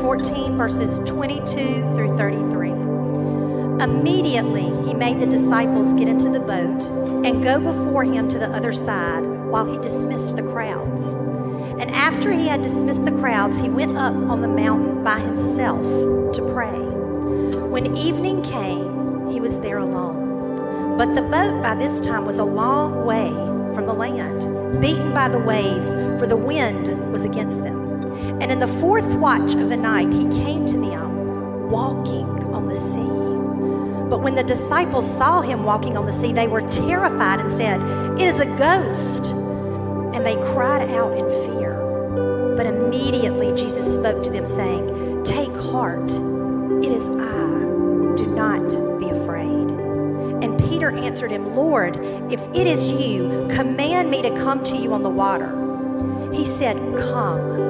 14, verses 22 through 33. Immediately, he made the disciples get into the boat and go before him to the other side while he dismissed the crowds. And after he had dismissed the crowds, he went up on the mountain by himself to pray. When evening came, he was there alone. But the boat by this time was a long way from the land, beaten by the waves, for the wind was against them. And in the fourth watch of the night, he came to them um, walking on the sea. But when the disciples saw him walking on the sea, they were terrified and said, It is a ghost. And they cried out in fear. But immediately Jesus spoke to them, saying, Take heart, it is I. Do not be afraid. And Peter answered him, Lord, if it is you, command me to come to you on the water. He said, Come.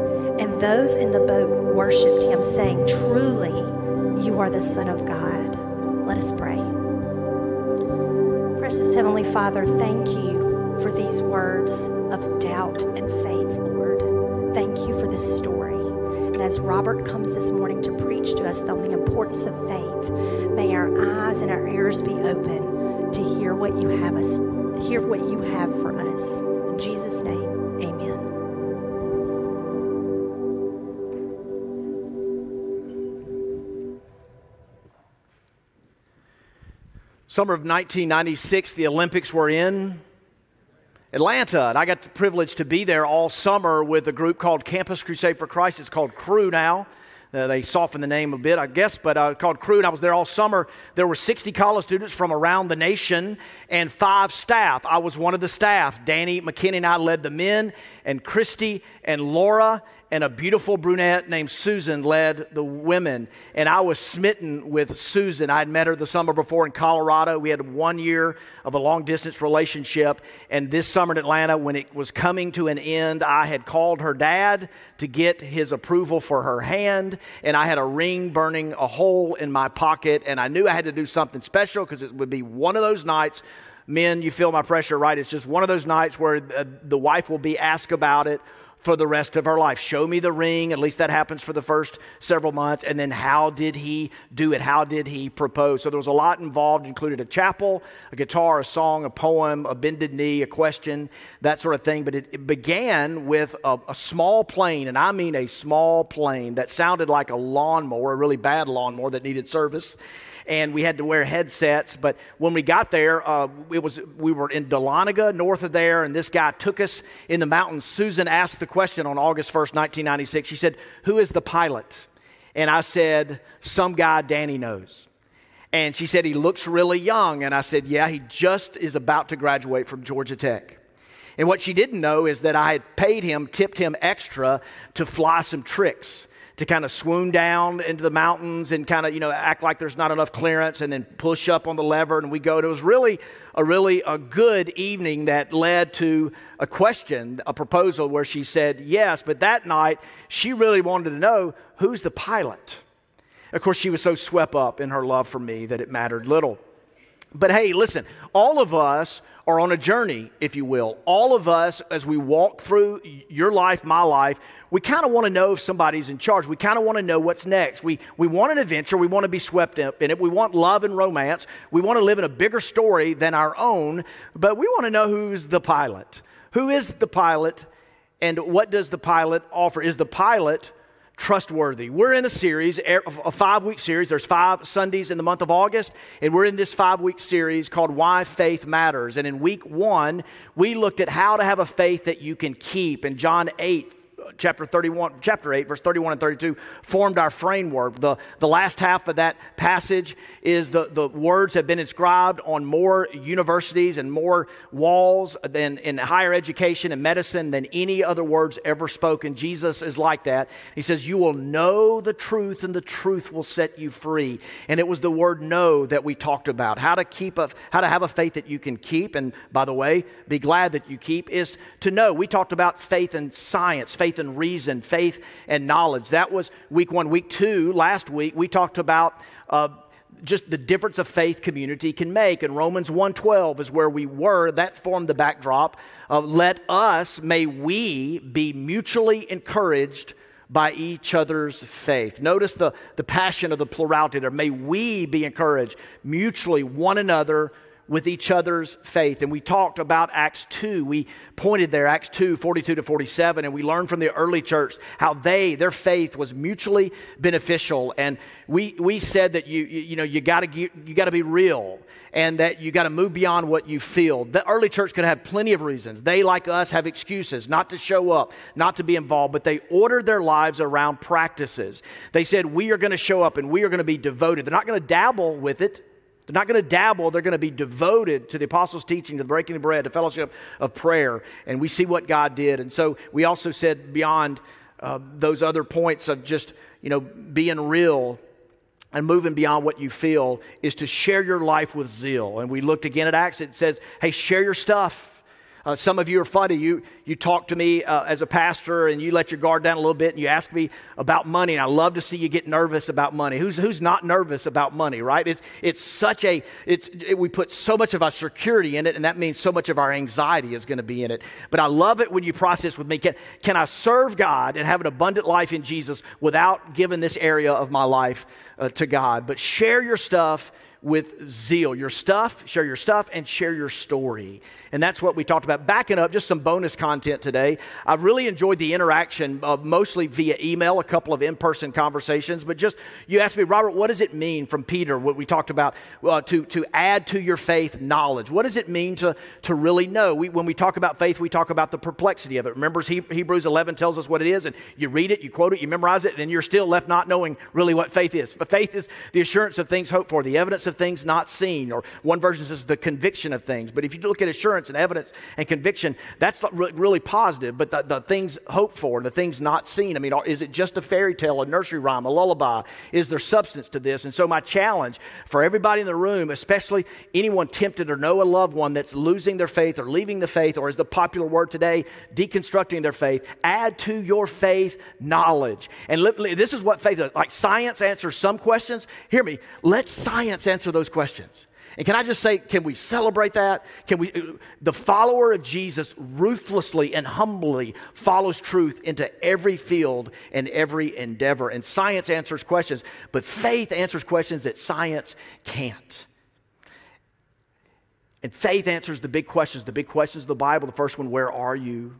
those in the boat worshiped him, saying, Truly, you are the Son of God. Let us pray. Precious Heavenly Father, thank you for these words of doubt and faith, Lord. Thank you for this story. And as Robert comes this morning to preach to us on the importance of faith, may our eyes and our ears be open to hear what you have us hear what you have for us. Summer of 1996, the Olympics were in Atlanta, and I got the privilege to be there all summer with a group called Campus Crusade for Christ. It's called Cru now. Uh, they softened the name a bit, I guess, but uh, called Cru, And I was there all summer. There were 60 college students from around the nation and five staff. I was one of the staff. Danny McKinney and I led the men, and Christy and Laura and a beautiful brunette named Susan led the women. And I was smitten with Susan. I'd met her the summer before in Colorado. We had one year of a long distance relationship. And this summer in Atlanta, when it was coming to an end, I had called her dad to get his approval for her hand. And I had a ring burning a hole in my pocket. And I knew I had to do something special because it would be one of those nights men, you feel my pressure, right? It's just one of those nights where uh, the wife will be asked about it for the rest of her life. Show me the ring. At least that happens for the first several months. And then how did he do it? How did he propose? So there was a lot involved, included a chapel, a guitar, a song, a poem, a bended knee, a question, that sort of thing. But it, it began with a, a small plane, and I mean a small plane that sounded like a lawnmower, a really bad lawnmower that needed service and we had to wear headsets. But when we got there, uh, it was we were in Dahlonega, north of there, and this guy took us in the mountains. Susan asked the question on August 1st, 1996. She said, Who is the pilot? And I said, Some guy Danny knows. And she said, He looks really young. And I said, Yeah, he just is about to graduate from Georgia Tech. And what she didn't know is that I had paid him, tipped him extra to fly some tricks to kind of swoon down into the mountains and kind of, you know, act like there's not enough clearance and then push up on the lever and we go. It was really a really a good evening that led to a question, a proposal where she said yes, but that night she really wanted to know who's the pilot. Of course, she was so swept up in her love for me that it mattered little. But hey, listen, all of us are on a journey, if you will. All of us, as we walk through your life, my life, we kind of want to know if somebody's in charge. We kind of want to know what's next. We, we want an adventure. We want to be swept up in it. We want love and romance. We want to live in a bigger story than our own, but we want to know who's the pilot. Who is the pilot, and what does the pilot offer? Is the pilot trustworthy. We're in a series, a five week series. There's five Sundays in the month of August, and we're in this five week series called Why Faith Matters. And in week one, we looked at how to have a faith that you can keep. And John 8 chapter 31, chapter 8, verse 31 and 32, formed our framework. The, the last half of that passage is the, the words have been inscribed on more universities and more walls than in higher education and medicine than any other words ever spoken. Jesus is like that. He says, You will know the truth, and the truth will set you free. And it was the word know that we talked about. How to keep a how to have a faith that you can keep. And by the way, be glad that you keep is to know. We talked about faith and science, faith and reason, faith and knowledge. That was week one. Week two, last week, we talked about uh, just the difference a faith community can make. And Romans 1.12 is where we were. That formed the backdrop of let us, may we be mutually encouraged by each other's faith. Notice the, the passion of the plurality there. May we be encouraged mutually one another with each other's faith. And we talked about Acts 2. We pointed there, Acts 2, 42 to 47, and we learned from the early church how they, their faith was mutually beneficial. And we, we said that you, you, you know, you gotta, you gotta be real and that you gotta move beyond what you feel. The early church could have plenty of reasons. They, like us, have excuses not to show up, not to be involved, but they ordered their lives around practices. They said, we are gonna show up and we are gonna be devoted. They're not gonna dabble with it. They're not going to dabble, they're going to be devoted to the apostles' teaching, to the breaking of bread, to fellowship of prayer. And we see what God did. And so we also said beyond uh, those other points of just, you know, being real and moving beyond what you feel is to share your life with zeal. And we looked again at Acts, it says, hey, share your stuff. Uh, some of you are funny. You, you talk to me uh, as a pastor and you let your guard down a little bit and you ask me about money. And I love to see you get nervous about money. Who's, who's not nervous about money, right? It's, it's such a, it's, it, we put so much of our security in it and that means so much of our anxiety is going to be in it. But I love it when you process with me. Can, can I serve God and have an abundant life in Jesus without giving this area of my life uh, to God? But share your stuff with zeal. Your stuff, share your stuff, and share your story. And that's what we talked about. Backing up, just some bonus content today. I've really enjoyed the interaction, uh, mostly via email, a couple of in person conversations. But just, you asked me, Robert, what does it mean from Peter, what we talked about, uh, to, to add to your faith knowledge? What does it mean to, to really know? We, when we talk about faith, we talk about the perplexity of it. Remember, Hebrews 11 tells us what it is, and you read it, you quote it, you memorize it, and then you're still left not knowing really what faith is. But faith is the assurance of things hoped for, the evidence of things not seen, or one version says the conviction of things. But if you look at assurance, assurance and evidence and conviction, that's really positive. But the, the things hoped for, and the things not seen, I mean, is it just a fairy tale, a nursery rhyme, a lullaby? Is there substance to this? And so, my challenge for everybody in the room, especially anyone tempted or know a loved one that's losing their faith or leaving the faith, or is the popular word today, deconstructing their faith, add to your faith knowledge. And this is what faith is like science answers some questions. Hear me, let science answer those questions. And can I just say, can we celebrate that? Can we, the follower of Jesus ruthlessly and humbly follows truth into every field and every endeavor. And science answers questions, but faith answers questions that science can't. And faith answers the big questions, the big questions of the Bible. The first one, where are you?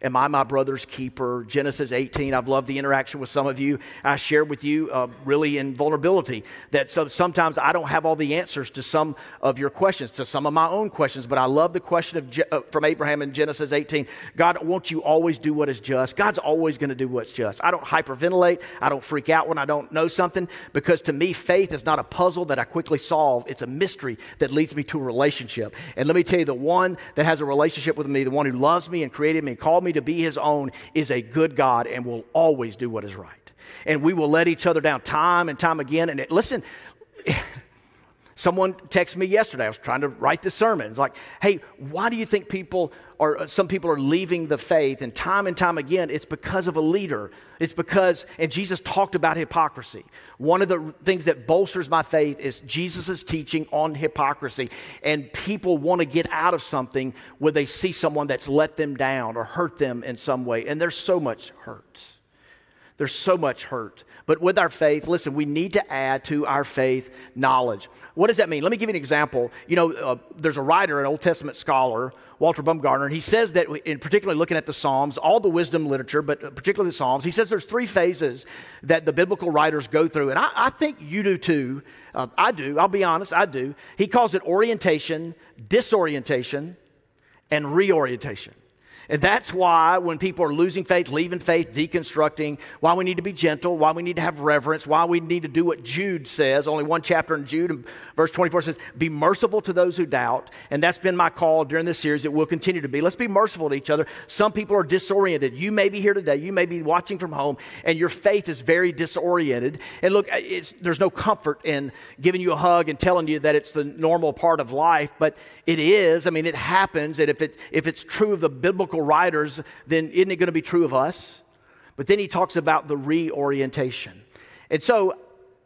Am I my brother's keeper? Genesis 18. I've loved the interaction with some of you. I shared with you, uh, really in vulnerability, that so sometimes I don't have all the answers to some of your questions, to some of my own questions. But I love the question of Je- uh, from Abraham in Genesis 18. God, won't you always do what is just? God's always going to do what's just. I don't hyperventilate. I don't freak out when I don't know something because to me, faith is not a puzzle that I quickly solve. It's a mystery that leads me to a relationship. And let me tell you, the one that has a relationship with me, the one who loves me and created me and called me me to be his own is a good God and will always do what is right. And we will let each other down time and time again. And it, listen, someone texted me yesterday. I was trying to write the sermon. It's like, hey, why do you think people or some people are leaving the faith? And time and time again, it's because of a leader. It's because, and Jesus talked about hypocrisy. One of the things that bolsters my faith is Jesus' teaching on hypocrisy. And people want to get out of something where they see someone that's let them down or hurt them in some way. And there's so much hurt. There's so much hurt. But with our faith, listen, we need to add to our faith knowledge. What does that mean? Let me give you an example. You know, uh, there's a writer, an Old Testament scholar, Walter Brueggemann, and he says that, in particularly looking at the Psalms, all the wisdom literature, but particularly the Psalms, he says there's three phases that the biblical writers go through. And I, I think you do too. Uh, I do. I'll be honest, I do. He calls it orientation, disorientation, and reorientation. And that's why when people are losing faith, leaving faith, deconstructing, why we need to be gentle, why we need to have reverence, why we need to do what Jude says. Only one chapter in Jude, verse 24 says, Be merciful to those who doubt. And that's been my call during this series. It will continue to be. Let's be merciful to each other. Some people are disoriented. You may be here today, you may be watching from home, and your faith is very disoriented. And look, there's no comfort in giving you a hug and telling you that it's the normal part of life, but it is. I mean, it happens. And if, it, if it's true of the biblical writers, then isn't it going to be true of us? But then he talks about the reorientation. And so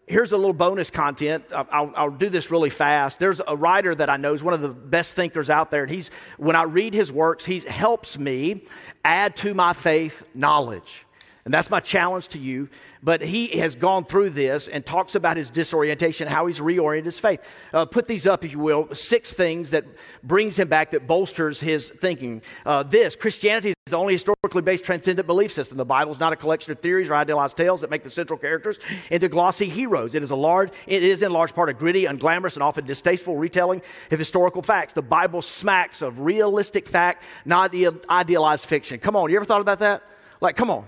here's a little bonus content. I'll, I'll, do this really fast. There's a writer that I know is one of the best thinkers out there. And he's, when I read his works, he helps me add to my faith knowledge. And that's my challenge to you. But he has gone through this and talks about his disorientation, how he's reoriented his faith. Uh, put these up, if you will, six things that brings him back that bolsters his thinking. Uh, this Christianity is the only historically based transcendent belief system. The Bible is not a collection of theories or idealized tales that make the central characters into glossy heroes. It is a large, it is in large part a gritty, unglamorous, and often distasteful retelling of historical facts. The Bible smacks of realistic fact, not idealized fiction. Come on, you ever thought about that? Like, come on.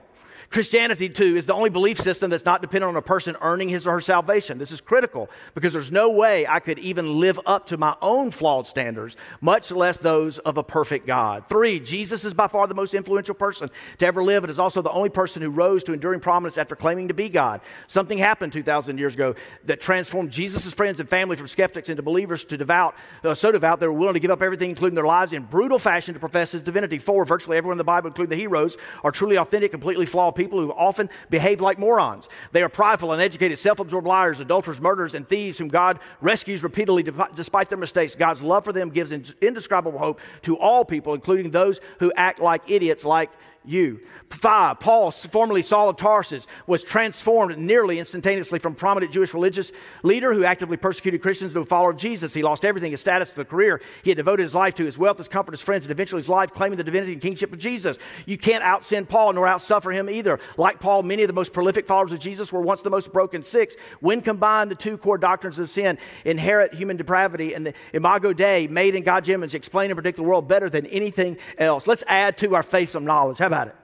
Christianity, too, is the only belief system that's not dependent on a person earning his or her salvation. This is critical because there's no way I could even live up to my own flawed standards, much less those of a perfect God. Three, Jesus is by far the most influential person to ever live and is also the only person who rose to enduring prominence after claiming to be God. Something happened 2,000 years ago that transformed Jesus' friends and family from skeptics into believers to devout, uh, so devout they were willing to give up everything, including their lives, in brutal fashion to profess his divinity. Four, virtually everyone in the Bible, including the heroes, are truly authentic, completely flawed people people who often behave like morons. They are prideful, uneducated, self absorbed liars, adulterers, murderers, and thieves whom God rescues repeatedly despite their mistakes. God's love for them gives indescribable hope to all people, including those who act like idiots like you. Five, Paul, formerly Saul of Tarsus, was transformed nearly instantaneously from prominent Jewish religious leader who actively persecuted Christians to a follower of Jesus. He lost everything his status, the career. He had devoted his life to his wealth, his comfort, his friends, and eventually his life claiming the divinity and kingship of Jesus. You can't out sin Paul nor out suffer him either. Like Paul, many of the most prolific followers of Jesus were once the most broken. Six, when combined, the two core doctrines of sin, inherit human depravity, and the imago Dei, made in God's image, explain and predict the world better than anything else. Let's add to our faith some knowledge. About it?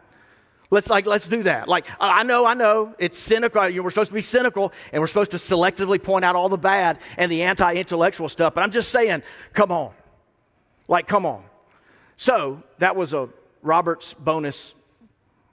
Let's like let's do that. Like I know, I know, it's cynical. You know, we're supposed to be cynical and we're supposed to selectively point out all the bad and the anti-intellectual stuff. But I'm just saying, come on, like come on. So that was a Robert's bonus,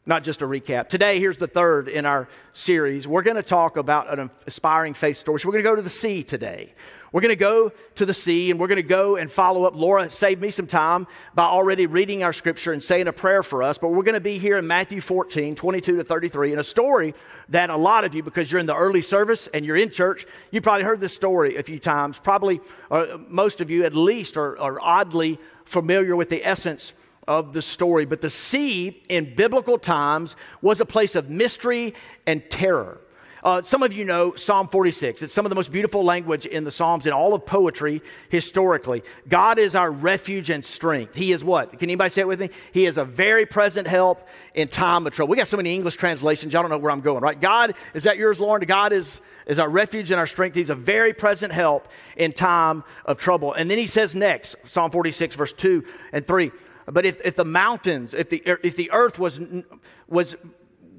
not just a recap. Today, here's the third in our series. We're going to talk about an aspiring faith story. So we're going to go to the sea today. We're going to go to the sea and we're going to go and follow up. Laura saved me some time by already reading our scripture and saying a prayer for us. But we're going to be here in Matthew 14, 22 to 33, in a story that a lot of you, because you're in the early service and you're in church, you probably heard this story a few times. Probably uh, most of you, at least, are, are oddly familiar with the essence of the story. But the sea in biblical times was a place of mystery and terror. Uh, some of you know Psalm 46. It's some of the most beautiful language in the Psalms in all of poetry historically. God is our refuge and strength. He is what? Can anybody say it with me? He is a very present help in time of trouble. We got so many English translations, y'all don't know where I'm going, right? God, is that yours, Lauren? God is, is our refuge and our strength. He's a very present help in time of trouble. And then he says next, Psalm 46, verse 2 and 3. But if, if the mountains, if the, if the earth was, was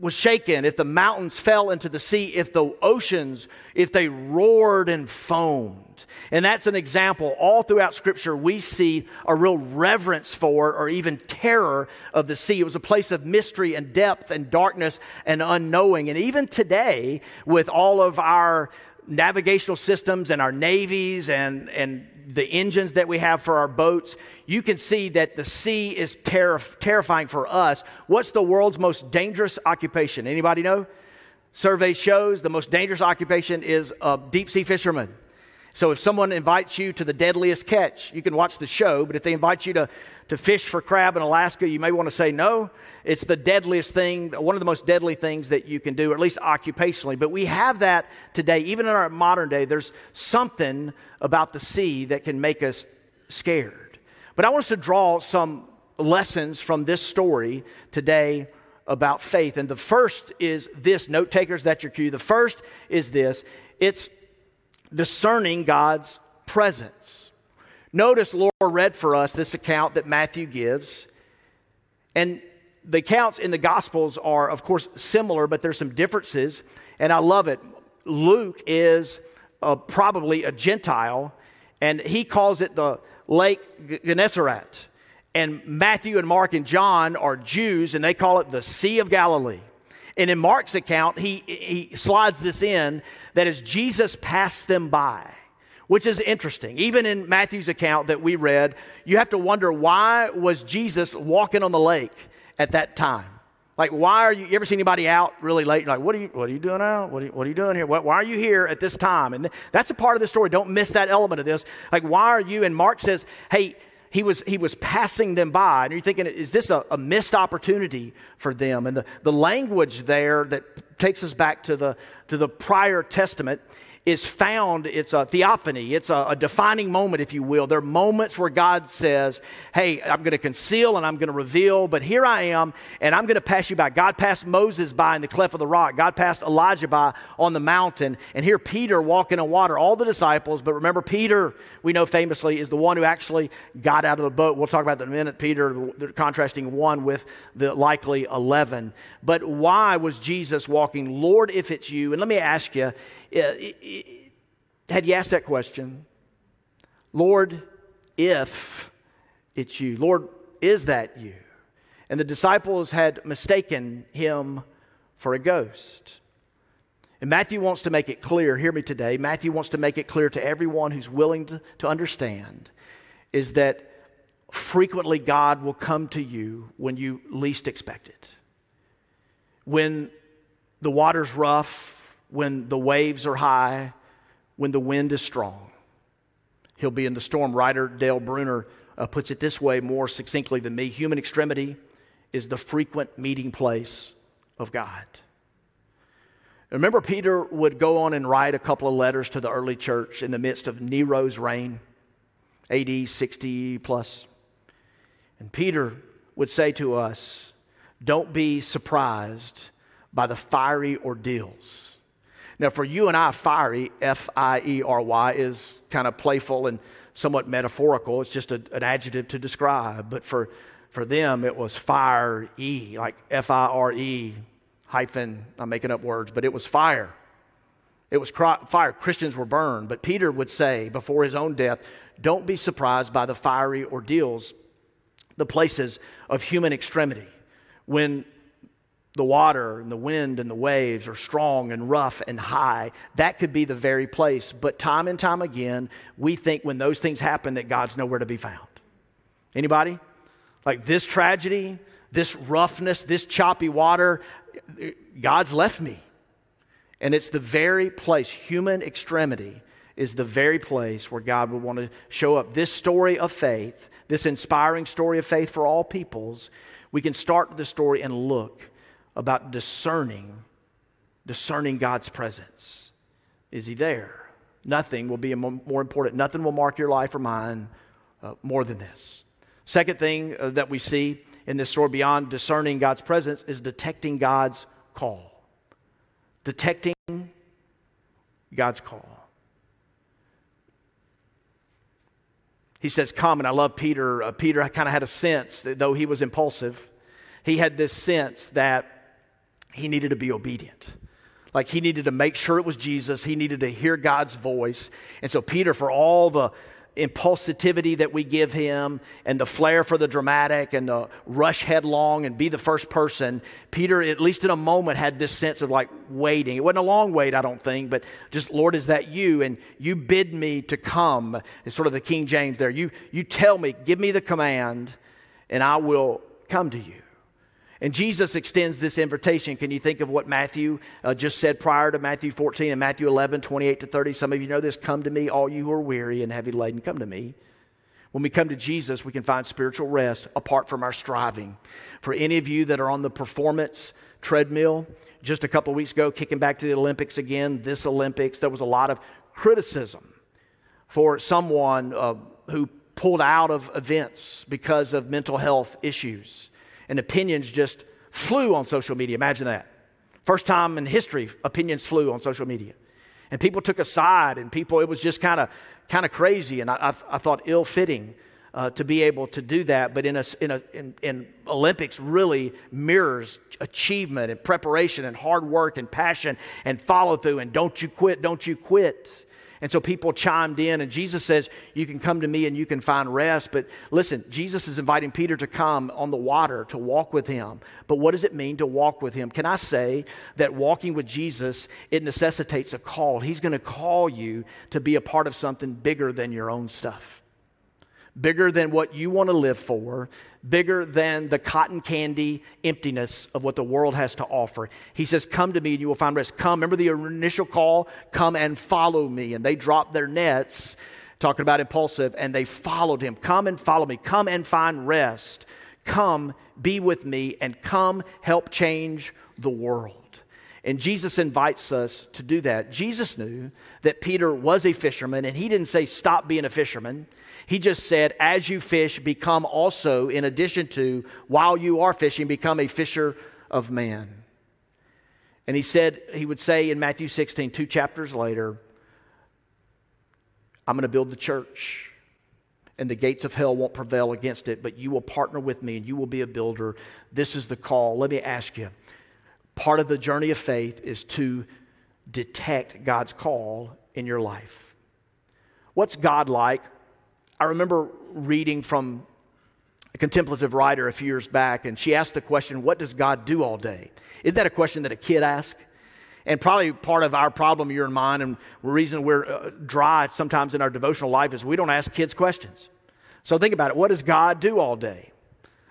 was shaken, if the mountains fell into the sea, if the oceans, if they roared and foamed. And that's an example. All throughout Scripture, we see a real reverence for or even terror of the sea. It was a place of mystery and depth and darkness and unknowing. And even today, with all of our navigational systems and our navies and, and the engines that we have for our boats, you can see that the sea is terri- terrifying for us. What's the world's most dangerous occupation? Anybody know? Survey shows the most dangerous occupation is a deep sea fisherman. So if someone invites you to the deadliest catch, you can watch the show, but if they invite you to, to fish for crab in Alaska, you may want to say no. It's the deadliest thing, one of the most deadly things that you can do, or at least occupationally. But we have that today. Even in our modern day, there's something about the sea that can make us scared. But I want us to draw some lessons from this story today about faith. And the first is this note takers, that's your cue. The first is this it's discerning God's presence. Notice Laura read for us this account that Matthew gives. And the accounts in the Gospels are, of course, similar, but there's some differences. And I love it. Luke is probably a Gentile, and he calls it the Lake Gennesaret. And Matthew and Mark and John are Jews, and they call it the Sea of Galilee. And in Mark's account, he, he slides this in that as Jesus passed them by, which is interesting. Even in Matthew's account that we read, you have to wonder why was Jesus walking on the lake at that time? Like, why are you, you ever see anybody out really late? You're like, what are you, what are you doing out? What are you, what are you doing here? Why are you here at this time? And that's a part of the story. Don't miss that element of this. Like, why are you? And Mark says, hey, he was, he was passing them by. And you're thinking, is this a, a missed opportunity for them? And the, the language there that takes us back to the, to the prior testament is found, it's a theophany, it's a, a, defining moment, if you will. There are moments where God says, Hey, I'm going to conceal and I'm going to reveal, but here I am, and I'm going to pass you by. God passed Moses by in the cleft of the rock, God passed Elijah by on the mountain, and here Peter walking on water, all the disciples. But remember, Peter, we know famously, is the one who actually got out of the boat. We'll talk about that in a minute. Peter, contrasting one with the likely 11. But why was Jesus walking, Lord, if it's you? And let me ask you, had you asked that question, Lord, if it's you, Lord, is that you? And the disciples had mistaken him for a ghost. And Matthew wants to make it clear, hear me today, Matthew wants to make it clear to everyone who's willing to, to understand is that frequently God will come to you when you least expect it. When the water's rough, when the waves are high, when the wind is strong. He'll be in the storm. Writer Dale Bruner uh, puts it this way more succinctly than me human extremity is the frequent meeting place of God. Remember, Peter would go on and write a couple of letters to the early church in the midst of Nero's reign, AD 60 plus. And Peter would say to us, Don't be surprised by the fiery ordeals now, for you and I, fiery, F I E R Y, is kind of playful and somewhat metaphorical. It's just a, an adjective to describe. But for, for them, it was fire E, like F I R E hyphen, I'm making up words, but it was fire. It was fire. Christians were burned. But Peter would say before his own death, don't be surprised by the fiery ordeals, the places of human extremity. When the water and the wind and the waves are strong and rough and high, that could be the very place. But time and time again, we think when those things happen that God's nowhere to be found. Anybody? Like this tragedy, this roughness, this choppy water, God's left me. And it's the very place, human extremity is the very place where God would want to show up. This story of faith, this inspiring story of faith for all peoples, we can start the story and look about discerning, discerning God's presence. Is He there? Nothing will be more important. Nothing will mark your life or mine uh, more than this. Second thing uh, that we see in this story beyond discerning God's presence is detecting God's call. Detecting God's call. He says, Come, and I love Peter. Uh, Peter kind of had a sense that though he was impulsive, he had this sense that he needed to be obedient. Like he needed to make sure it was Jesus. He needed to hear God's voice. And so, Peter, for all the impulsivity that we give him and the flair for the dramatic and the rush headlong and be the first person, Peter, at least in a moment, had this sense of like waiting. It wasn't a long wait, I don't think, but just, Lord, is that you? And you bid me to come. It's sort of the King James there. You, you tell me, give me the command, and I will come to you. And Jesus extends this invitation. Can you think of what Matthew uh, just said prior to Matthew 14 and Matthew 11, 28 to 30? Some of you know this. Come to me, all you who are weary and heavy laden, come to me. When we come to Jesus, we can find spiritual rest apart from our striving. For any of you that are on the performance treadmill, just a couple weeks ago, kicking back to the Olympics again, this Olympics, there was a lot of criticism for someone uh, who pulled out of events because of mental health issues and opinions just flew on social media. Imagine that. First time in history, opinions flew on social media. And people took a side, and people, it was just kind of kind of crazy, and I, I, I thought ill fitting uh, to be able to do that. But in, a, in, a, in, in Olympics, really mirrors achievement and preparation and hard work and passion and follow through and don't you quit, don't you quit. And so people chimed in, and Jesus says, You can come to me and you can find rest. But listen, Jesus is inviting Peter to come on the water to walk with him. But what does it mean to walk with him? Can I say that walking with Jesus, it necessitates a call? He's going to call you to be a part of something bigger than your own stuff bigger than what you want to live for, bigger than the cotton candy emptiness of what the world has to offer. He says, Come to me and you will find rest. Come. Remember the initial call? Come and follow me. And they dropped their nets, talking about impulsive, and they followed him. Come and follow me. Come and find rest. Come, be with me, and come help change the world. And Jesus invites us to do that. Jesus knew that Peter was a fisherman, and he didn't say, Stop being a fisherman. He just said, As you fish, become also, in addition to, while you are fishing, become a fisher of man. And he said, He would say in Matthew 16, two chapters later, I'm going to build the church and the gates of hell won't prevail against it, but you will partner with me and you will be a builder. This is the call. Let me ask you part of the journey of faith is to detect God's call in your life. What's God like I remember reading from a contemplative writer a few years back, and she asked the question, What does God do all day? Isn't that a question that a kid asks? And probably part of our problem, your and mine, and the reason we're uh, dry sometimes in our devotional life is we don't ask kids questions. So think about it. What does God do all day?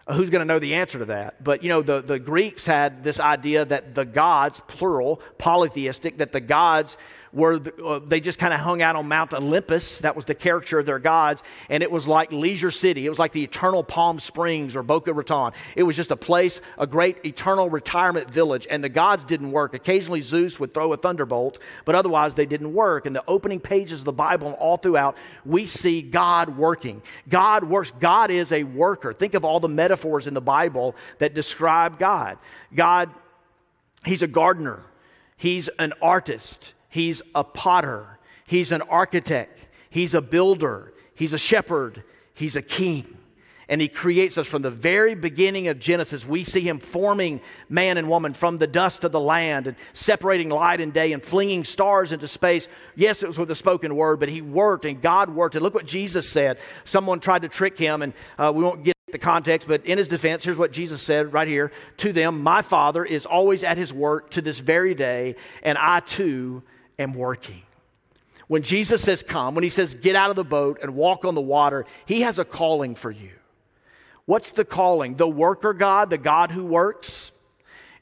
Uh, who's going to know the answer to that? But you know, the, the Greeks had this idea that the gods, plural, polytheistic, that the gods where uh, they just kind of hung out on Mount Olympus. That was the character of their gods. And it was like Leisure City. It was like the eternal Palm Springs or Boca Raton. It was just a place, a great eternal retirement village. And the gods didn't work. Occasionally Zeus would throw a thunderbolt, but otherwise they didn't work. In the opening pages of the Bible and all throughout, we see God working. God works. God is a worker. Think of all the metaphors in the Bible that describe God. God, He's a gardener. He's an artist. He's a potter, he's an architect, he's a builder, he's a shepherd, he's a king. And he creates us from the very beginning of Genesis. We see him forming man and woman from the dust of the land and separating light and day and flinging stars into space. Yes, it was with a spoken word, but he worked and God worked. And look what Jesus said. Someone tried to trick him, and uh, we won't get the context, but in his defense, here's what Jesus said right here to them My Father is always at his work to this very day, and I too am working. When Jesus says come, when he says get out of the boat and walk on the water, he has a calling for you. What's the calling? The worker God, the God who works,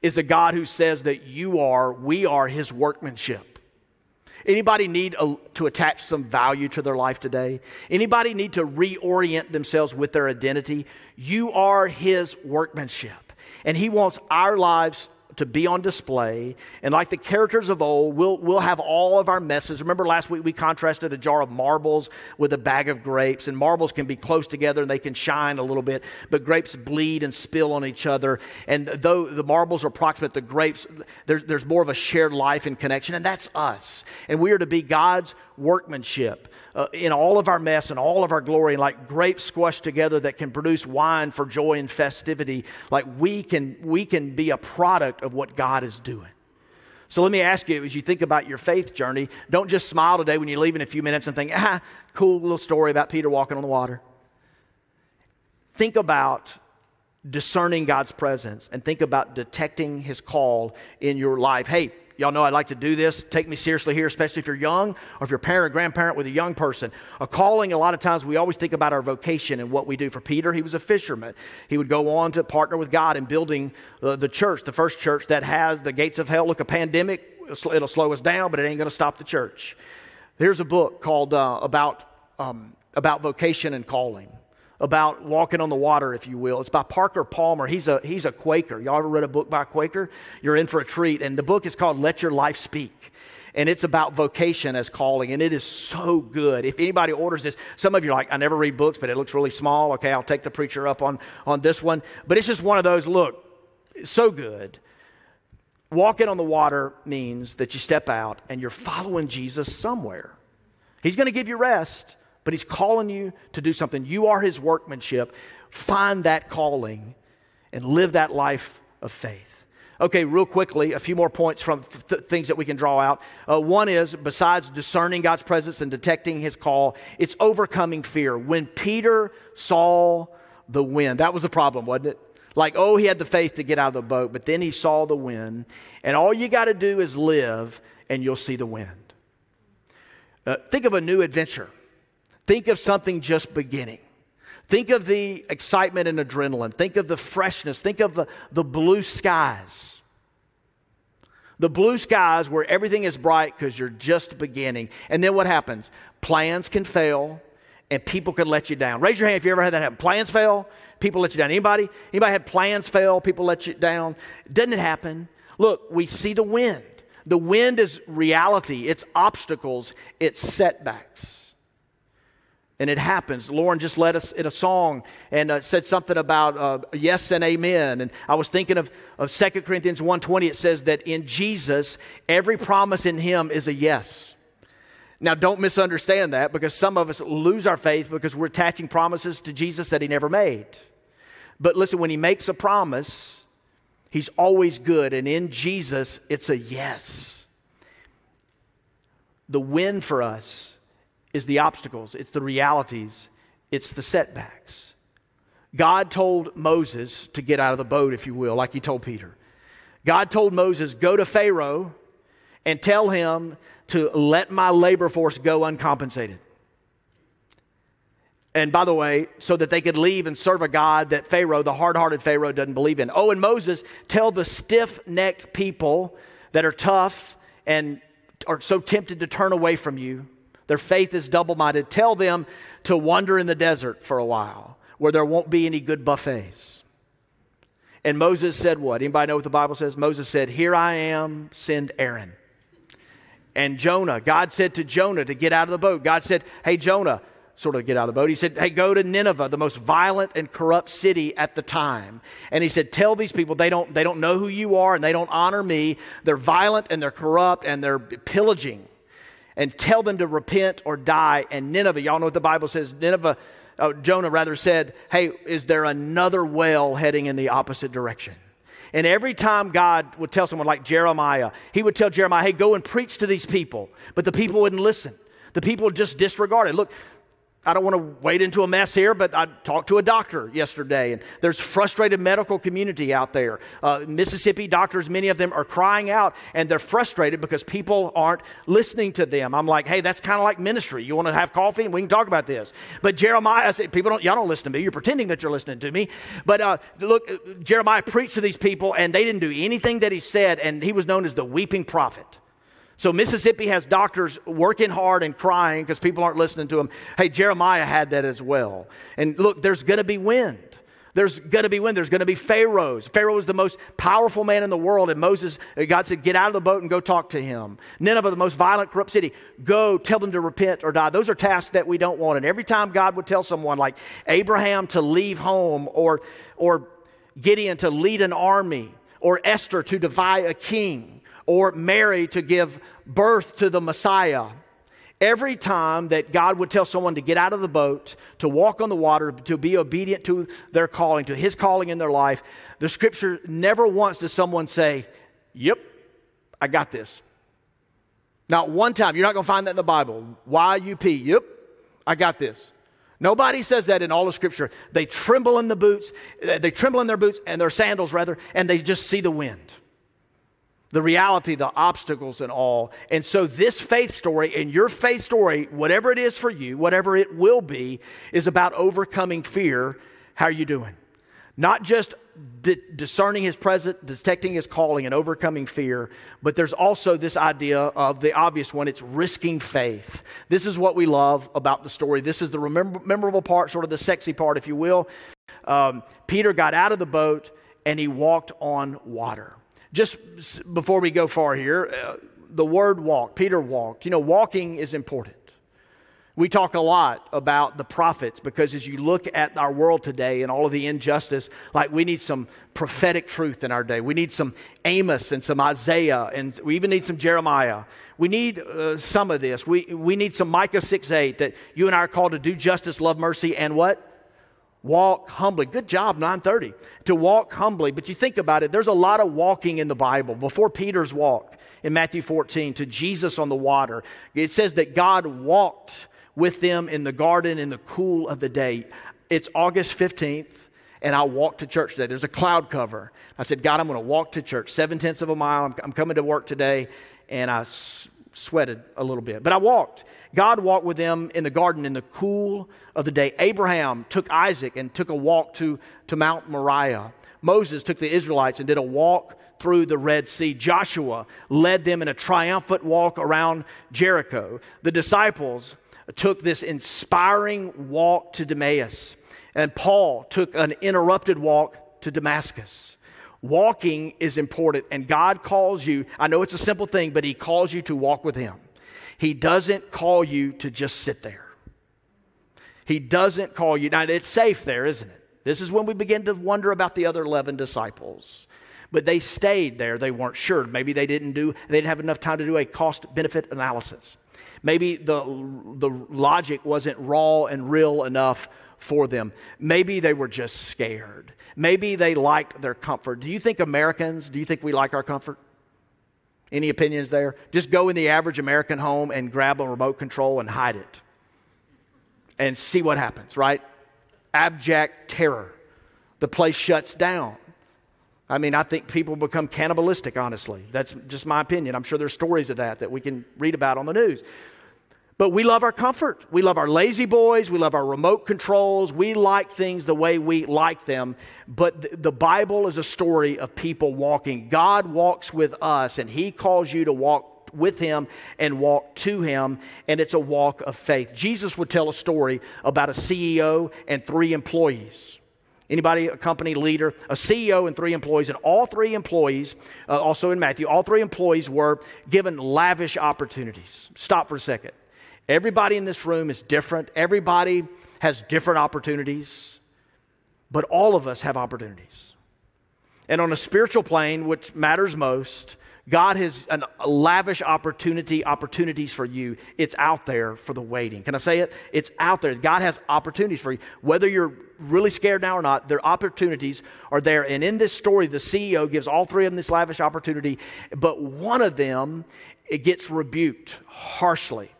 is a God who says that you are, we are his workmanship. Anybody need a, to attach some value to their life today? Anybody need to reorient themselves with their identity? You are his workmanship. And he wants our lives to be on display. And like the characters of old, we'll, we'll have all of our messes. Remember last week we contrasted a jar of marbles with a bag of grapes, and marbles can be close together and they can shine a little bit, but grapes bleed and spill on each other. And though the marbles are approximate, the grapes, there's, there's more of a shared life and connection, and that's us. And we are to be God's workmanship uh, in all of our mess and all of our glory, like grapes squashed together that can produce wine for joy and festivity, like we can, we can be a product of what God is doing. So let me ask you, as you think about your faith journey, don't just smile today when you leave in a few minutes and think, ah, cool little story about Peter walking on the water. Think about discerning God's presence and think about detecting his call in your life. Hey, Y'all know I like to do this. Take me seriously here, especially if you're young or if you're a parent or grandparent with a young person. A calling, a lot of times we always think about our vocation and what we do. For Peter, he was a fisherman. He would go on to partner with God in building uh, the church, the first church that has the gates of hell. Look, a pandemic, it'll slow us down, but it ain't going to stop the church. There's a book called uh, about, um, about vocation and calling about walking on the water, if you will. It's by Parker Palmer. He's a, he's a Quaker. Y'all ever read a book by a Quaker? You're in for a treat. And the book is called Let Your Life Speak. And it's about vocation as calling, and it is so good. If anybody orders this, some of you are like, I never read books, but it looks really small. Okay, I'll take the preacher up on, on this one. But it's just one of those, look, so good. Walking on the water means that you step out and you're following Jesus somewhere. He's going to give you rest, but He's calling you to do something. You are His workmanship. Find that calling and live that life of faith. Okay, real quickly, a few more points from th- things that we can draw out. Uh, one is, besides discerning God's presence and detecting his call, it's overcoming fear. When Peter saw the wind, that was the problem, wasn't it? Like, oh, he had the faith to get out of the boat, but then he saw the wind. And all you got to do is live, and you'll see the wind. Uh, think of a new adventure. Think of something just beginning. Think of the excitement and adrenaline. Think of the freshness. Think of the, the blue skies. The blue skies where everything is bright because you're just beginning. And then what happens? Plans can fail and people can let you down. Raise your hand if you ever had that happen. Plans fail, people let you down. Anybody? Anybody had plans fail, people let you down? Doesn't it happen? Look, we see the wind. The wind is reality, it's obstacles, it's setbacks. And it happens. Lauren just led us in a song and uh, said something about uh, yes and amen. And I was thinking of, of 2 Corinthians 1.20. It says that in Jesus, every promise in him is a yes. Now, don't misunderstand that because some of us lose our faith because we're attaching promises to Jesus that he never made. But listen, when he makes a promise, he's always good. And in Jesus, it's a yes. The win for us is the obstacles, it's the realities, it's the setbacks. God told Moses to get out of the boat, if you will, like he told Peter. God told Moses, Go to Pharaoh and tell him to let my labor force go uncompensated. And by the way, so that they could leave and serve a God that Pharaoh, the hard hearted Pharaoh, doesn't believe in. Oh, and Moses, tell the stiff necked people that are tough and are so tempted to turn away from you their faith is double minded. Tell them to wander in the desert for a while where there won't be any good buffets. And Moses said what? Anybody know what the Bible says? Moses said, Here I am, send Aaron. And Jonah, God said to Jonah to get out of the boat. God said, Hey, Jonah, sort of get out of the boat. He said, Hey, go to Nineveh, the most violent and corrupt city at the time. And he said, Tell these people they don't, they don't know who you are and they don't honor me. They're violent and they're corrupt and they're pillaging and tell them to repent or die. And Nineveh, y'all know what the Bible says. Nineveh, uh, Jonah rather said, Hey, is there another whale heading in the opposite direction? And every time God would tell someone like Jeremiah, he would tell Jeremiah, Hey, go and preach to these people. But the people wouldn't listen. The people just disregarded. Look, I don't want to wade into a mess here, but I talked to a doctor yesterday, and there's frustrated medical community out there. Uh, Mississippi doctors, many of them are crying out, and they're frustrated because people aren't listening to them. I'm like, hey, that's kind of like ministry. You want to have coffee, and we can talk about this. But Jeremiah I said, people don't, y'all don't listen to me. You're pretending that you're listening to me. But uh, look, Jeremiah preached to these people, and they didn't do anything that he said, and he was known as the weeping prophet. So Mississippi has doctors working hard and crying because people aren't listening to them. Hey, Jeremiah had that as well. And look, there's going to be wind. There's going to be wind. There's going to be pharaohs. Pharaoh was the most powerful man in the world, and Moses, God said, "Get out of the boat and go talk to him." Nineveh, the most violent, corrupt city, go tell them to repent or die. Those are tasks that we don't want. And every time God would tell someone like Abraham to leave home, or or Gideon to lead an army, or Esther to defy a king, or Mary to give birth to the Messiah. Every time that God would tell someone to get out of the boat, to walk on the water, to be obedient to their calling, to his calling in their life, the scripture never once does someone say, Yep, I got this. Not one time. You're not going to find that in the Bible. Y U P. Yep, I got this. Nobody says that in all of Scripture. They tremble in the boots, they tremble in their boots and their sandals, rather, and they just see the wind the reality, the obstacles, and all. And so, this faith story and your faith story, whatever it is for you, whatever it will be, is about overcoming fear. How are you doing? Not just di- discerning his presence, detecting his calling, and overcoming fear, but there's also this idea of the obvious one it's risking faith. This is what we love about the story. This is the memorable part, sort of the sexy part, if you will. Um, Peter got out of the boat and he walked on water just before we go far here, uh, the word walk, Peter walked. You know, walking is important. We talk a lot about the prophets because as you look at our world today and all of the injustice, like we need some prophetic truth in our day. We need some Amos and some Isaiah, and we even need some Jeremiah. We need uh, some of this. We, we need some Micah 6 8 that you and I are called to do justice, love mercy, and what? Walk humbly. Good job, 930. To walk humbly. But you think about it, there's a lot of walking in the Bible. Before Peter's walk in Matthew 14 to Jesus on the water, it says that God walked with them in the garden in the cool of the day. It's August 15th, and I walked to church today. There's a cloud cover. I said, God, I'm going to walk to church, seven tenths of a mile. I'm, I'm coming to work today, and I s- sweated a little bit. But I walked. God walked with them in the garden in the cool of the day. Abraham took Isaac and took a walk to, to Mount Moriah. Moses took the Israelites and did a walk through the Red Sea. Joshua led them in a triumphant walk around Jericho. The disciples took this inspiring walk to Emmaus, and Paul took an interrupted walk to Damascus. Walking is important, and God calls you. I know it's a simple thing, but He calls you to walk with Him. He doesn't call you to just sit there. He doesn't call you. Now, it's safe there, isn't it? This is when we begin to wonder about the other 11 disciples. But they stayed there. They weren't sure. Maybe they didn't do, they didn't have enough time to do a cost benefit analysis. Maybe the, the logic wasn't raw and real enough for them. Maybe they were just scared. Maybe they liked their comfort. Do you think Americans, do you think we like our comfort? Any opinions there? Just go in the average American home and grab a remote control and hide it and see what happens, right? Abject terror. The place shuts down. I mean, I think people become cannibalistic, honestly. That's just my opinion. I'm sure there's stories of that that we can read about on the news. But we love our comfort. We love our lazy boys. We love our remote controls. We like things the way we like them. But the Bible is a story of people walking. God walks with us, and He calls you to walk with Him and walk to Him, and it's a walk of faith. Jesus would tell a story about a CEO and three employees. Anybody, a company leader, a CEO, and three employees, and all three employees, uh, also in Matthew, all three employees were given lavish opportunities. Stop for a second. Everybody in this room is different, everybody has different opportunities, but all of us have opportunities. And on a spiritual plane, which matters most, God has an, a lavish opportunity, opportunities for you. It's out there for the waiting. Can I say it? It's out there. God has opportunities for you. Whether you're really scared now or not, their opportunities are there. And in this story, the CEO gives all three of them this lavish opportunity, but one of them it gets rebuked harshly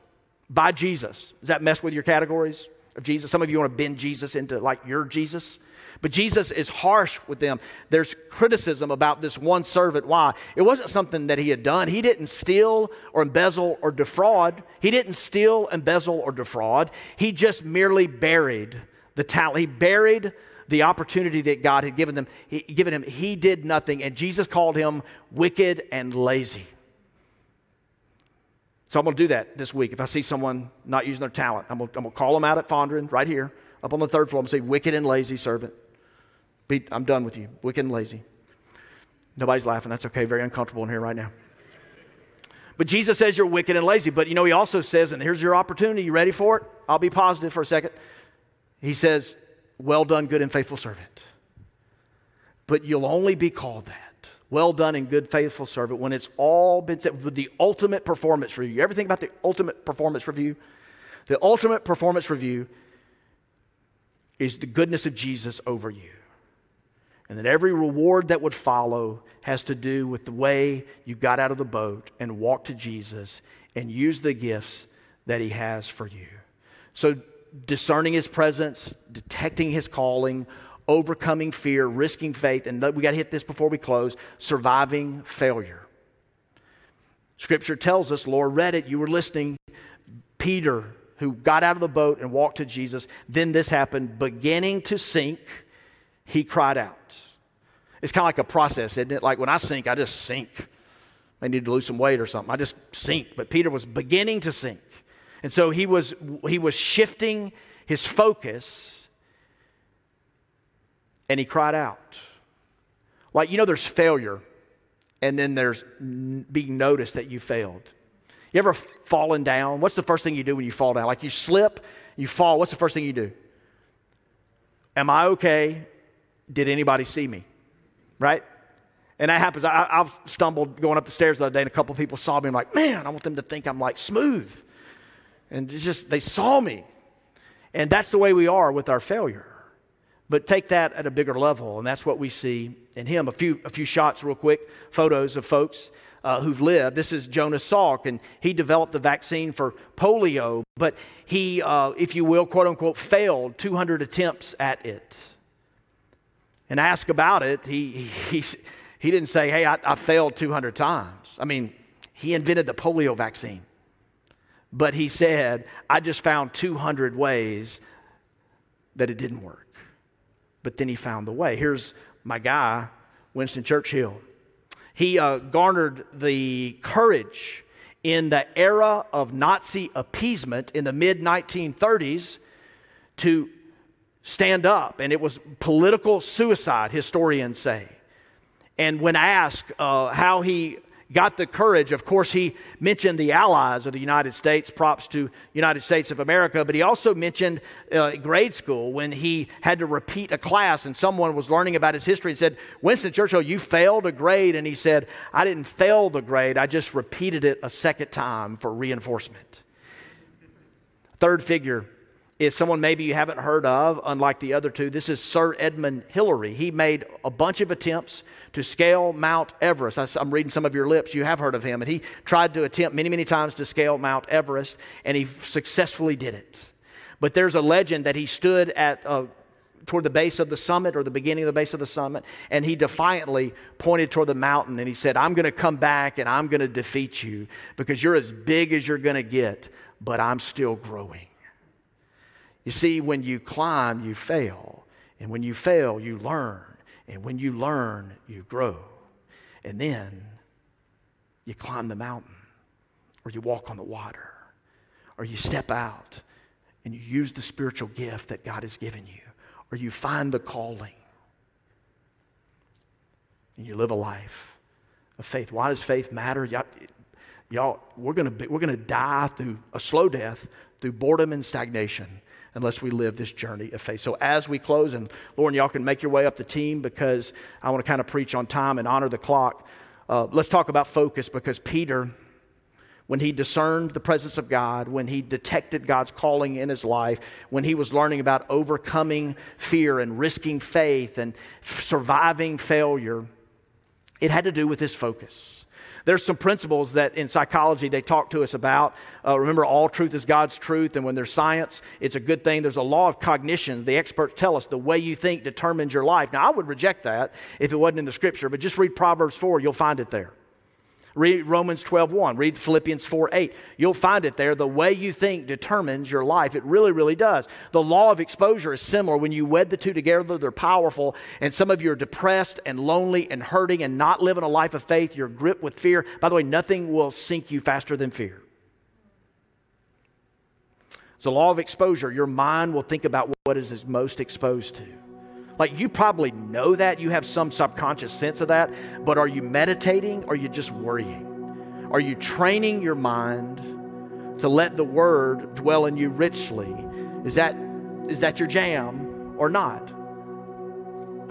by Jesus. Does that mess with your categories of Jesus? Some of you want to bend Jesus into like your Jesus. But Jesus is harsh with them. There's criticism about this one servant. Why? It wasn't something that he had done. He didn't steal or embezzle or defraud. He didn't steal, embezzle, or defraud. He just merely buried the talent. He buried the opportunity that God had given them. He, given him. He did nothing, and Jesus called him wicked and lazy. So I'm going to do that this week. If I see someone not using their talent, I'm going, to, I'm to call them out at Fondren right here, up on the third floor. I'm going to say, wicked and lazy servant. Be, I'm done with you. Wicked and lazy. Nobody's laughing. That's okay. Very uncomfortable in here right now. But Jesus says you're wicked and lazy. But you know, he also says, and here's your opportunity. You ready for it? I'll be positive for a second. He says, Well done, good and faithful servant. But you'll only be called that. Well done and good, faithful servant when it's all been said with the ultimate performance review. You ever think about the ultimate performance review? The ultimate performance review is the goodness of Jesus over you. And that every reward that would follow has to do with the way you got out of the boat and walked to Jesus and used the gifts that he has for you. So, discerning his presence, detecting his calling, overcoming fear, risking faith, and we got to hit this before we close surviving failure. Scripture tells us, Laura read it, you were listening. Peter, who got out of the boat and walked to Jesus, then this happened, beginning to sink, he cried out. It's kind of like a process, isn't it? Like when I sink, I just sink. I need to lose some weight or something. I just sink. But Peter was beginning to sink. And so he was, he was shifting his focus and he cried out. Like, you know, there's failure, and then there's being noticed that you failed. You ever fallen down? What's the first thing you do when you fall down? Like you slip, you fall. What's the first thing you do? Am I okay? Did anybody see me? Right? And that happens. I, have stumbled going up the stairs the other day, and a couple of people saw me. I'm like, man, I want them to think I'm like smooth. And just, they saw me. And that's the way we are with our failure. But take that at a bigger level, and that's what we see in him. A few, a few shots, real quick, photos of folks uh, who've lived. This is Jonas Salk, and he developed the vaccine for polio, but he, uh, if you will, quote unquote, failed 200 attempts at it. And ask about it, he, he, he didn't say, hey, I, I failed 200 times. I mean, he invented the polio vaccine. But he said, I just found 200 ways that it didn't work. But then he found the way. Here's my guy, Winston Churchill. He uh, garnered the courage in the era of Nazi appeasement in the mid 1930s to stand up, and it was political suicide, historians say. And when asked uh, how he got the courage. Of course, he mentioned the allies of the United States, props to United States of America, but he also mentioned uh, grade school when he had to repeat a class and someone was learning about his history and said, Winston Churchill, you failed a grade. And he said, I didn't fail the grade, I just repeated it a second time for reinforcement. Third figure is someone maybe you haven't heard of, unlike the other two. This is Sir Edmund Hillary. He made a bunch of attempts to scale Mount Everest. I, am reading some of your lips. You have heard of him. And he tried to attempt many, many times to scale Mount Everest, and he successfully did it. But there's a legend that he stood at uh, toward the base of the summit or the beginning of the base of the summit, and he defiantly pointed toward the mountain and he said, I'm going to come back and I'm going to defeat you because you're as big as you're going to get, but I'm still growing. You see, when you climb, you fail. And when you fail, you learn. And when you learn, you grow. And then you climb the mountain, or you walk on the water, or you step out and you use the spiritual gift that God has given you, or you find the calling and you live a life of faith. Why does faith matter? Y'all, y'all we're going we're going to die through a slow death through boredom and stagnation unless we live this journey of faith. So as we close, and Lauren, y'all can make your way up the team because I want to kind of preach on time and honor the clock. Uh, let's talk about focus because Peter, when he discerned the presence of God, when he detected God's calling in his life, when he was learning about overcoming fear and risking faith and surviving failure, it had to do with his focus. There's some principles that in psychology they talk to us about. Uh, remember, all truth is God's truth, and when there's science, it's a good thing. There's a law of cognition. The experts tell us the way you think determines your life. Now, I would reject that if it wasn't in the scripture, but just read Proverbs 4, you'll find it there. Read Romans 12 1. Read Philippians 4 8. You'll find it there. The way you think determines your life. It really, really does. The law of exposure is similar. When you wed the two together, they're powerful. And some of you are depressed and lonely and hurting and not living a life of faith. You're gripped with fear. By the way, nothing will sink you faster than fear. It's the law of exposure. Your mind will think about what is most exposed to. Like you probably know that, you have some subconscious sense of that, but are you meditating or are you just worrying? Are you training your mind to let the word dwell in you richly? Is that is that your jam or not?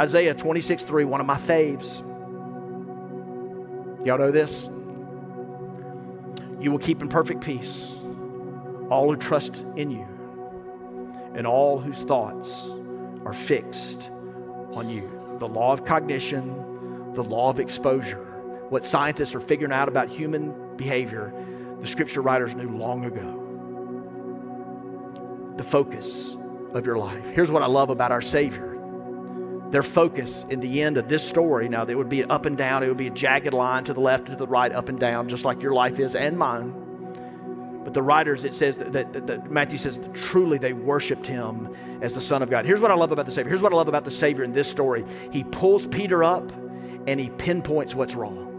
Isaiah 26 3, one of my faves. Y'all know this? You will keep in perfect peace all who trust in you and all whose thoughts are fixed on you. The law of cognition, the law of exposure, what scientists are figuring out about human behavior, the scripture writers knew long ago. The focus of your life. Here's what I love about our Savior. Their focus in the end of this story, now, it would be up and down, it would be a jagged line to the left to the right, up and down, just like your life is and mine. The writers, it says that, that, that, Matthew says truly they worshiped him as the Son of God. Here's what I love about the Savior. Here's what I love about the Savior in this story. He pulls Peter up and he pinpoints what's wrong.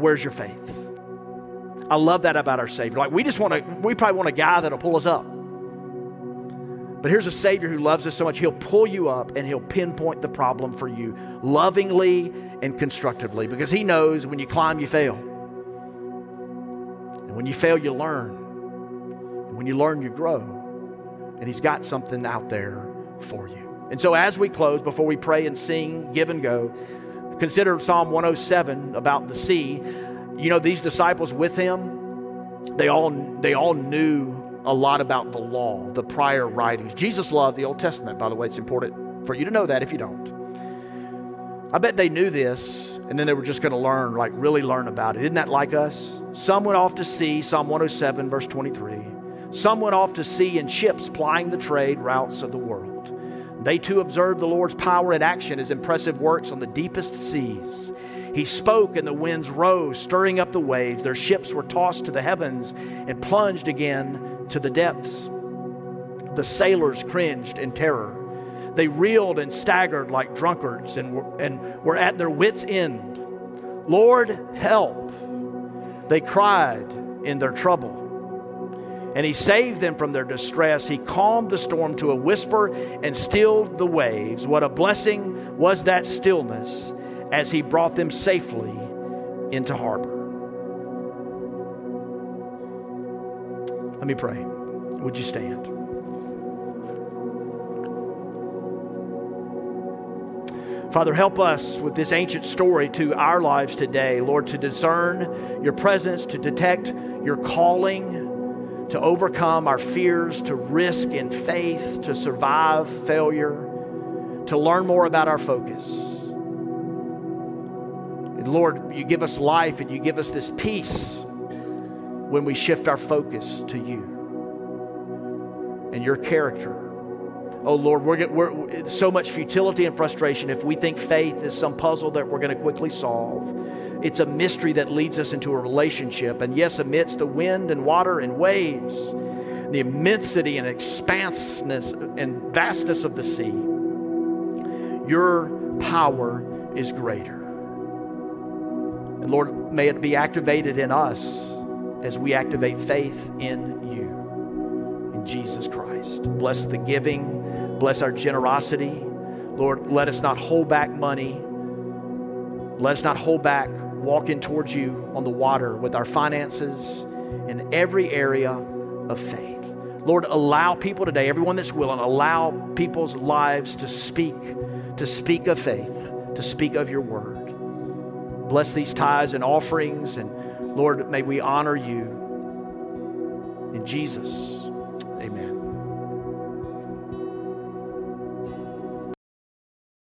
Where's your faith? I love that about our Savior. Like we just want to, we probably want a guy that'll pull us up. But here's a Savior who loves us so much, He'll pull you up and He'll pinpoint the problem for you lovingly and constructively because He knows when you climb, you fail. When you fail, you learn. And when you learn, you grow. And He's got something out there for you. And so, as we close, before we pray and sing, give and go, consider Psalm 107 about the sea. You know, these disciples with him, they all, they all knew a lot about the law, the prior writings. Jesus loved the Old Testament, by the way. It's important for you to know that if you don't. I bet they knew this, and then they were just going to learn, like really learn about it. Isn't that like us? Some went off to sea, Psalm 107, verse 23. Some went off to sea in ships plying the trade routes of the world. They too observed the Lord's power in action, his impressive works on the deepest seas. He spoke, and the winds rose, stirring up the waves. Their ships were tossed to the heavens and plunged again to the depths. The sailors cringed in terror. They reeled and staggered like drunkards and were, and were at their wits' end. Lord, help! They cried in their trouble and he saved them from their distress. He calmed the storm to a whisper and stilled the waves. What a blessing was that stillness as he brought them safely into harbor. Let me pray. Would you stand? Father, help us with this ancient story to our lives today, Lord, to discern your presence, to detect your calling to overcome our fears, to risk in faith, to survive failure, to learn more about our focus. And Lord, you give us life and you give us this peace when we shift our focus to you and your character. Oh Lord, we're, we're so much futility and frustration if we think faith is some puzzle that we're going to quickly solve. It's a mystery that leads us into a relationship. And yes, amidst the wind and water and waves, the immensity and expanseness and vastness of the sea, your power is greater. And Lord, may it be activated in us as we activate faith in you, in Jesus Christ. Bless the giving, bless our generosity. Lord, let us not hold back money. Let us not hold back walking towards you on the water with our finances in every area of faith. Lord, allow people today, everyone that's willing, allow people's lives to speak, to speak of faith, to speak of your word. Bless these tithes and offerings, and Lord, may we honor you. In Jesus, amen.